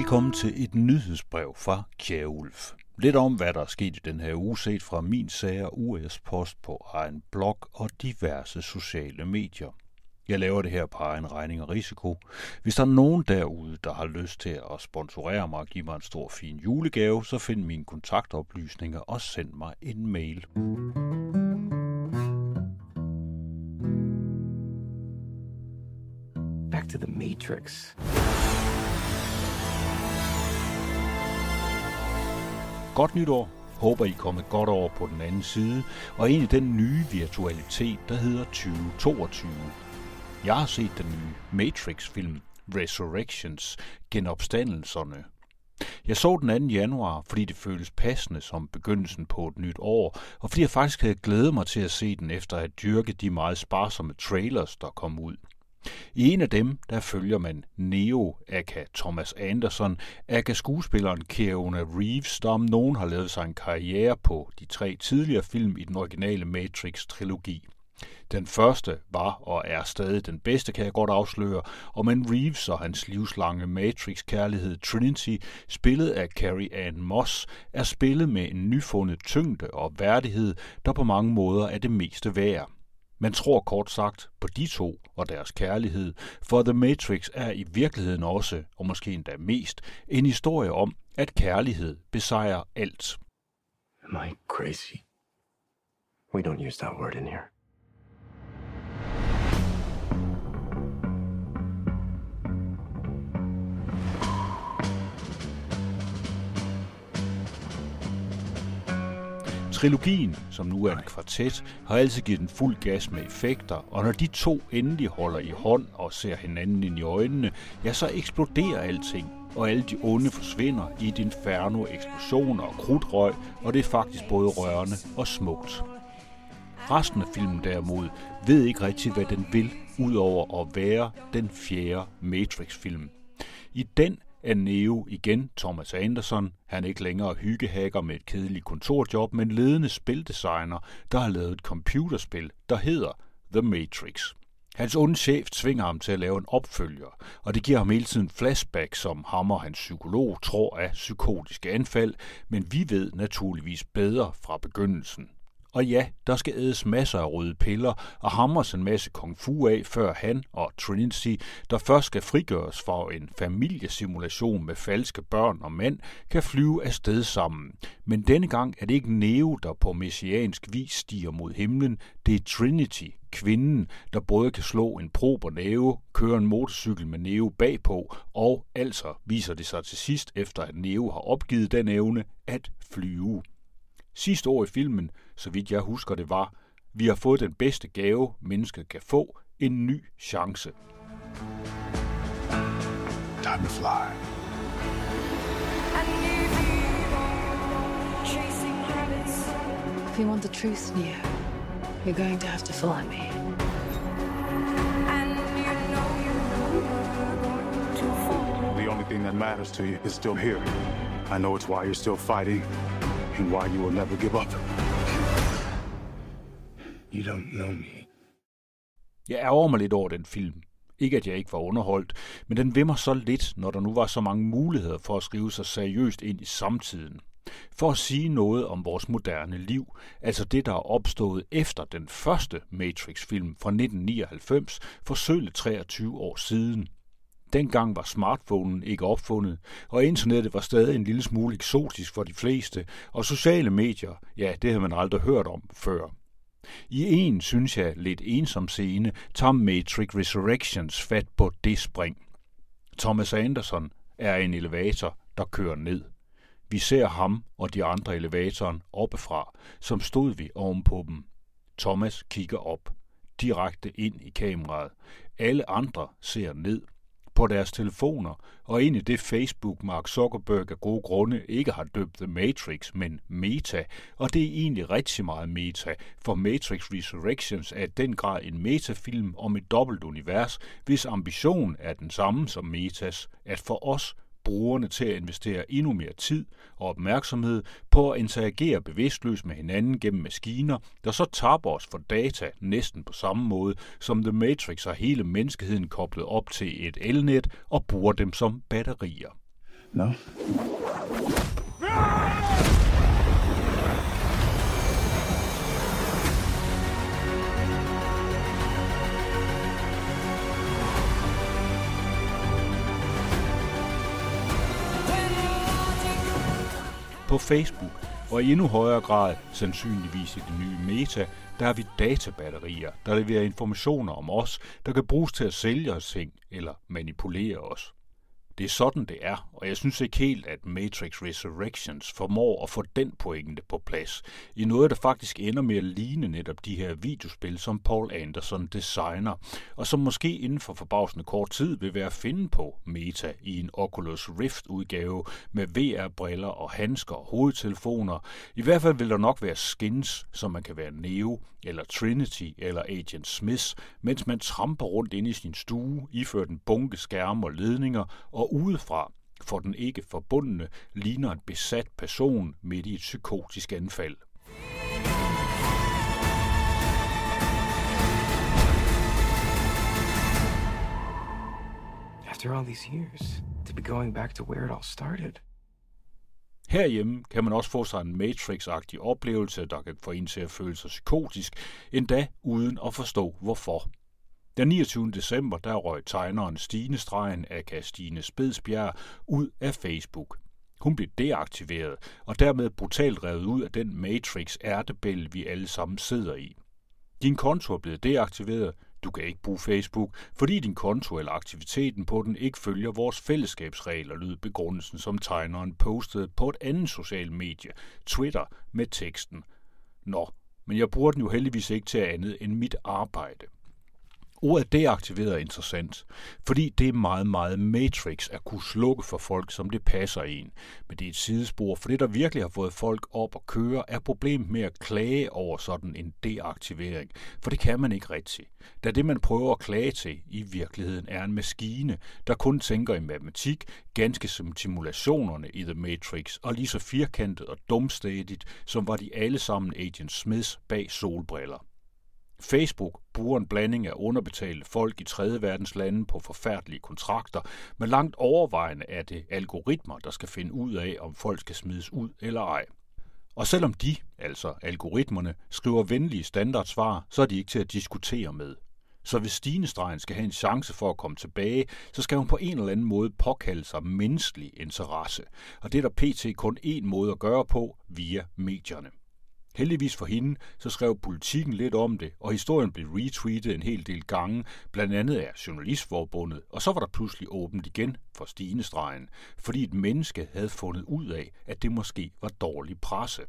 Velkommen til et nyhedsbrev fra Kjærulf. Lidt om, hvad der er sket i den her uge, set fra min sager, US Post på egen blog og diverse sociale medier. Jeg laver det her på egen regning og risiko. Hvis der er nogen derude, der har lyst til at sponsorere mig og give mig en stor fin julegave, så find mine kontaktoplysninger og send mig en mail. Back to the Matrix. Godt nytår. Håber, I kommer godt over på den anden side, og ind i den nye virtualitet, der hedder 2022. Jeg har set den nye Matrix-film Resurrections, genopstandelserne. Jeg så den 2. januar, fordi det føles passende som begyndelsen på et nyt år, og fordi jeg faktisk havde glædet mig til at se den efter at dyrke de meget sparsomme trailers, der kom ud. I en af dem, der følger man Neo, aka Thomas Anderson, aka skuespilleren Keanu Reeves, der om nogen har lavet sig en karriere på de tre tidligere film i den originale Matrix-trilogi. Den første var og er stadig den bedste, kan jeg godt afsløre, og men Reeves og hans livslange Matrix-kærlighed Trinity, spillet af Carrie Ann Moss, er spillet med en nyfundet tyngde og værdighed, der på mange måder er det meste værd. Man tror kort sagt på de to og deres kærlighed, for The Matrix er i virkeligheden også, og måske endda mest, en historie om, at kærlighed besejrer alt. Am I crazy? We don't use that word in here. Trilogien, som nu er en kvartet, har altid givet den fuld gas med effekter, og når de to endelig holder i hånd og ser hinanden ind i øjnene, ja, så eksploderer alting, og alle de onde forsvinder i et inferno eksplosioner og krudtrøg, og det er faktisk både rørende og smukt. Resten af filmen derimod ved ikke rigtig, hvad den vil, udover at være den fjerde Matrix-film. I den er Neo igen Thomas Anderson. Han er ikke længere hyggehacker med et kedeligt kontorjob, men ledende spildesigner, der har lavet et computerspil, der hedder The Matrix. Hans onde chef tvinger ham til at lave en opfølger, og det giver ham hele tiden flashback, som ham og hans psykolog tror er psykotiske anfald, men vi ved naturligvis bedre fra begyndelsen. Og ja, der skal ædes masser af røde piller og hamres en masse kung fu af, før han og Trinity, der først skal frigøres for en familiesimulation med falske børn og mænd, kan flyve afsted sammen. Men denne gang er det ikke Neo, der på messiansk vis stiger mod himlen, det er Trinity, kvinden, der både kan slå en prober Neo, køre en motorcykel med Neo bagpå, og altså viser det sig til sidst, efter at Neo har opgivet den evne, at flyve. Sidste år i filmen, så vidt jeg husker det var, vi har fået den bedste gave, mennesket kan få, en ny chance. Time to fly. If you want the truth, Neo, you're going to have to follow me. The only thing that matters to you is still here. I know it's why you're still fighting and why you will never give up. You don't know me. Jeg ærger mig lidt over den film. Ikke at jeg ikke var underholdt, men den vimmer så lidt, når der nu var så mange muligheder for at skrive sig seriøst ind i samtiden. For at sige noget om vores moderne liv, altså det, der er opstået efter den første Matrix-film fra 1999 for sølle 23 år siden. Dengang var smartphonen ikke opfundet, og internettet var stadig en lille smule eksotisk for de fleste, og sociale medier, ja, det havde man aldrig hørt om før. I en, synes jeg, lidt ensom scene, Tom Matrix Resurrections fat på det spring. Thomas Anderson er en elevator, der kører ned. Vi ser ham og de andre elevatoren oppefra, som stod vi ovenpå dem. Thomas kigger op, direkte ind i kameraet. Alle andre ser ned på deres telefoner og ind i det Facebook, Mark Zuckerberg af gode grunde ikke har døbt The Matrix, men Meta. Og det er egentlig rigtig meget meta, for Matrix Resurrections er i den grad en metafilm om et dobbelt univers, hvis ambition er den samme som Metas, at for os brugerne til at investere endnu mere tid og opmærksomhed på at interagere bevidstløst med hinanden gennem maskiner, der så tapper os for data næsten på samme måde, som The Matrix har hele menneskeheden koblet op til et elnet og bruger dem som batterier. No? På Facebook, og i endnu højere grad sandsynligvis i det nye Meta, der har vi databatterier, der leverer informationer om os, der kan bruges til at sælge os ting eller manipulere os. Det er sådan, det er, og jeg synes ikke helt, at Matrix Resurrections formår at få den pointe på plads i noget, der faktisk ender med at ligne netop de her videospil, som Paul Anderson designer, og som måske inden for forbavsende kort tid vil være at finde på Meta i en Oculus Rift-udgave med VR-briller og handsker og hovedtelefoner. I hvert fald vil der nok være skins, som man kan være Neo, eller Trinity, eller Agent Smith, mens man tramper rundt inde i sin stue, iført en bunke skærme og ledninger, og udefra for den ikke forbundne ligner en besat person midt i et psykotisk anfald. After all these years, to be going back to where it all started. Herhjemme kan man også få sig en Matrix-agtig oplevelse, der kan få en til at føle sig psykotisk, endda uden at forstå hvorfor. Den 29. december der røg tegneren Stine Stregen af Stine Spedsbjerg ud af Facebook. Hun blev deaktiveret og dermed brutalt revet ud af den Matrix ærtebæl, vi alle sammen sidder i. Din konto er blevet deaktiveret, du kan ikke bruge Facebook, fordi din konto eller aktiviteten på den ikke følger vores fællesskabsregler, lød begrundelsen, som tegneren postede på et andet socialt medie, Twitter, med teksten. Nå, men jeg bruger den jo heldigvis ikke til andet end mit arbejde. Ordet deaktiveret er interessant, fordi det er meget, meget Matrix at kunne slukke for folk, som det passer en. Men det er et sidespor, for det, der virkelig har fået folk op at køre, er problemet med at klage over sådan en deaktivering. For det kan man ikke rigtig. Da det, man prøver at klage til, i virkeligheden er en maskine, der kun tænker i matematik, ganske som simulationerne i The Matrix, og lige så firkantet og dumstædigt, som var de alle sammen Agent Smiths bag solbriller. Facebook bruger en blanding af underbetalte folk i tredje verdens lande på forfærdelige kontrakter, men langt overvejende er det algoritmer, der skal finde ud af, om folk skal smides ud eller ej. Og selvom de, altså algoritmerne, skriver venlige standardsvar, så er de ikke til at diskutere med. Så hvis stinestregen skal have en chance for at komme tilbage, så skal hun på en eller anden måde påkalde sig menneskelig interesse. Og det er der pt. kun én måde at gøre på via medierne. Heldigvis for hende, så skrev politikken lidt om det, og historien blev retweetet en hel del gange, blandt andet af Journalistforbundet, og så var der pludselig åbent igen for stinestregen, fordi et menneske havde fundet ud af, at det måske var dårlig presse.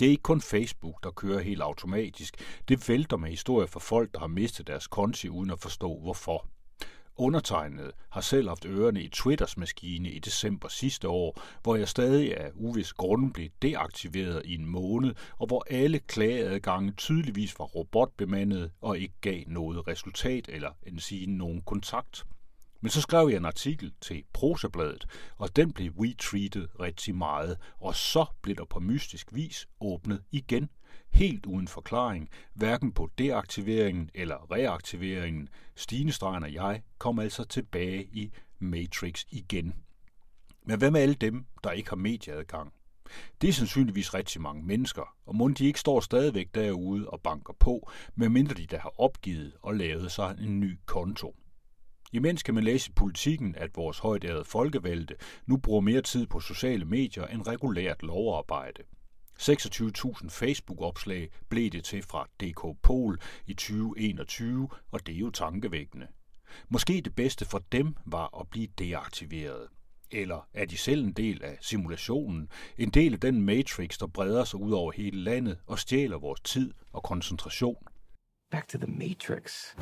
Det er ikke kun Facebook, der kører helt automatisk. Det vælter med historier for folk, der har mistet deres konti uden at forstå hvorfor. Undertegnet har selv haft ørerne i Twitters maskine i december sidste år, hvor jeg stadig af uvis grund blev deaktiveret i en måned, og hvor alle klageadgange tydeligvis var robotbemandede og ikke gav noget resultat eller end sige nogen kontakt. Men så skrev jeg en artikel til Prosabladet, og den blev retweetet rigtig meget, og så blev der på mystisk vis åbnet igen – helt uden forklaring, hverken på deaktiveringen eller reaktiveringen. Stine Stregen og jeg kom altså tilbage i Matrix igen. Men hvad med alle dem, der ikke har medieadgang? Det er sandsynligvis rigtig mange mennesker, og må de ikke står stadigvæk derude og banker på, medmindre de der har opgivet og lavet sig en ny konto. Imens kan man læse i politikken, at vores højdærede folkevalgte nu bruger mere tid på sociale medier end regulært lovarbejde. 26.000 Facebook-opslag blev det til fra DK Pol i 2021, og det er jo tankevækkende. Måske det bedste for dem var at blive deaktiveret. Eller er de selv en del af simulationen, en del af den matrix, der breder sig ud over hele landet og stjæler vores tid og koncentration? Back to the Matrix.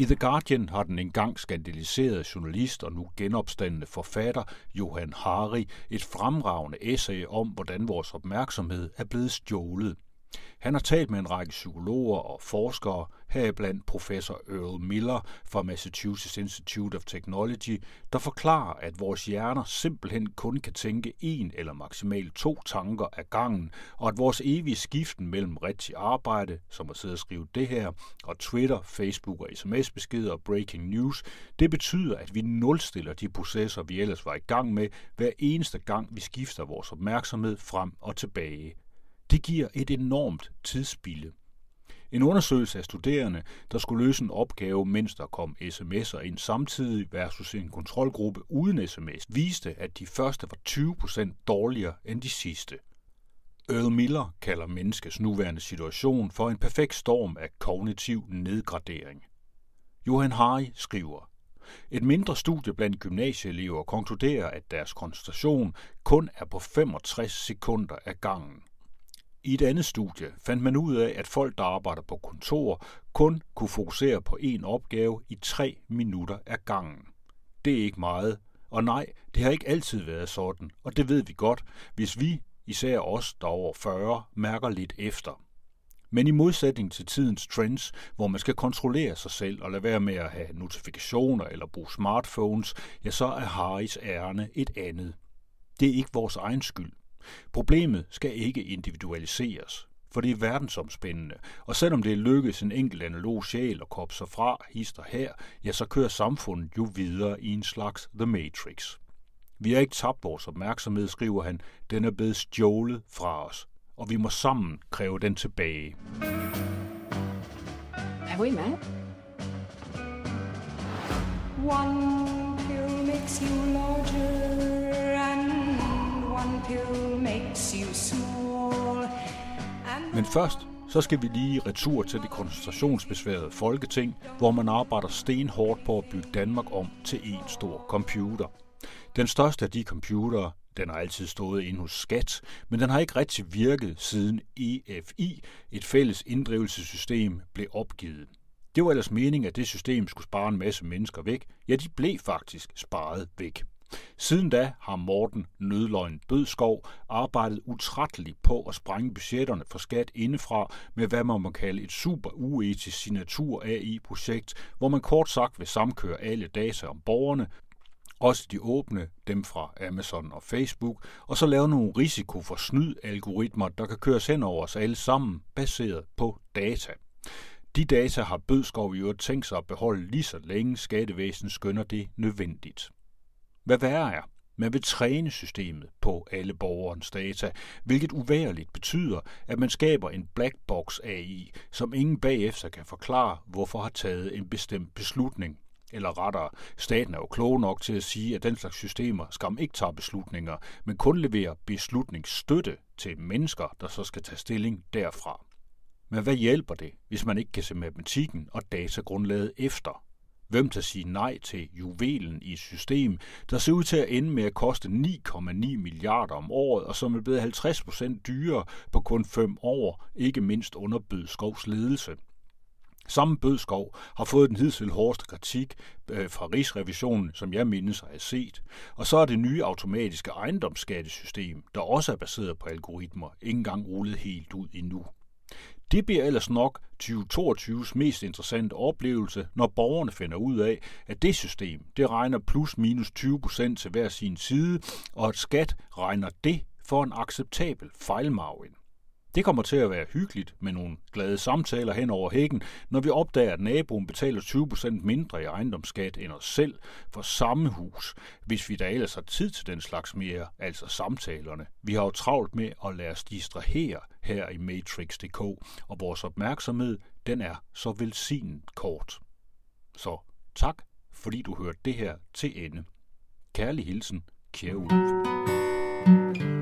I The Guardian har den engang skandaliserede journalist og nu genopstandende forfatter Johan Hari et fremragende essay om, hvordan vores opmærksomhed er blevet stjålet. Han har talt med en række psykologer og forskere, heriblandt professor Earl Miller fra Massachusetts Institute of Technology, der forklarer, at vores hjerner simpelthen kun kan tænke en eller maksimalt to tanker ad gangen, og at vores evige skiften mellem rigtig arbejde, som at sidde og skrive det her, og Twitter, Facebook og sms-beskeder og breaking news, det betyder, at vi nulstiller de processer, vi ellers var i gang med, hver eneste gang vi skifter vores opmærksomhed frem og tilbage. Det giver et enormt tidsspilde. En undersøgelse af studerende, der skulle løse en opgave, mens der kom sms'er ind samtidig versus en kontrolgruppe uden sms, viste, at de første var 20% dårligere end de sidste. Earl Miller kalder menneskets nuværende situation for en perfekt storm af kognitiv nedgradering. Johan Hari skriver, et mindre studie blandt gymnasieelever konkluderer, at deres koncentration kun er på 65 sekunder af gangen. I et andet studie fandt man ud af, at folk, der arbejder på kontor, kun kunne fokusere på én opgave i tre minutter ad gangen. Det er ikke meget, og nej, det har ikke altid været sådan, og det ved vi godt, hvis vi, især os, der er over 40, mærker lidt efter. Men i modsætning til tidens trends, hvor man skal kontrollere sig selv og lade være med at have notifikationer eller bruge smartphones, ja, så er Harris ærne et andet. Det er ikke vores egen skyld. Problemet skal ikke individualiseres, for det er verdensomspændende, og selvom det lykkes en enkelt analog sjæl at koppe sig fra hister her, ja, så kører samfundet jo videre i en slags The Matrix. Vi har ikke tabt vores opmærksomhed, skriver han. Den er blevet stjålet fra os, og vi må sammen kræve den tilbage. Have we met? One pill makes you larger, one pill makes you small. Men først, så skal vi lige retur til det koncentrationsbesværede Folketing, hvor man arbejder stenhårdt på at bygge Danmark om til en stor computer. Den største af de computere, den har altid stået inde hos Skat, men den har ikke rigtig virket siden EFI, et fælles inddrivelsessystem, blev opgivet. Det var ellers meningen, at det system skulle spare en masse mennesker væk. Ja, de blev faktisk sparet væk. Siden da har Morten Nødløgn Bødskov arbejdet utrætteligt på at sprænge budgetterne for skat indefra med hvad man må kalde et super uetisk signatur AI-projekt, hvor man kort sagt vil samkøre alle data om borgerne, også de åbne, dem fra Amazon og Facebook, og så lave nogle risiko for snyd algoritmer, der kan køres hen over os alle sammen, baseret på data. De data har Bødskov i øvrigt tænkt sig at beholde lige så længe skattevæsenet skønner det nødvendigt. Hvad værre er, man vil træne systemet på alle borgerens data, hvilket uværligt betyder, at man skaber en black box AI, som ingen bagefter kan forklare, hvorfor har taget en bestemt beslutning. Eller rettere, staten er jo klog nok til at sige, at den slags systemer skam ikke tager beslutninger, men kun leverer beslutningsstøtte til mennesker, der så skal tage stilling derfra. Men hvad hjælper det, hvis man ikke kan se matematikken og datagrundlaget efter? Hvem til sige nej til juvelen i et system, der ser ud til at ende med at koste 9,9 milliarder om året, og som er blevet 50 procent dyrere på kun fem år, ikke mindst under Bødskovs ledelse. Samme Bødskov har fået den hidtil hårdeste kritik øh, fra Rigsrevisionen, som jeg mindes at have set. Og så er det nye automatiske ejendomsskattesystem, der også er baseret på algoritmer, ikke engang rullet helt ud endnu. Det bliver ellers nok 2022's mest interessante oplevelse, når borgerne finder ud af, at det system det regner plus minus 20 procent til hver sin side, og at skat regner det for en acceptabel fejlmargin. Det kommer til at være hyggeligt med nogle glade samtaler hen over hækken, når vi opdager, at naboen betaler 20% mindre i ejendomsskat end os selv for samme hus, hvis vi da ellers har tid til den slags mere, altså samtalerne. Vi har jo travlt med at lade os distrahere her i Matrix.dk, og vores opmærksomhed, den er så velsignet kort. Så tak, fordi du hørte det her til ende. Kærlig hilsen, Kjær Ulf. thank you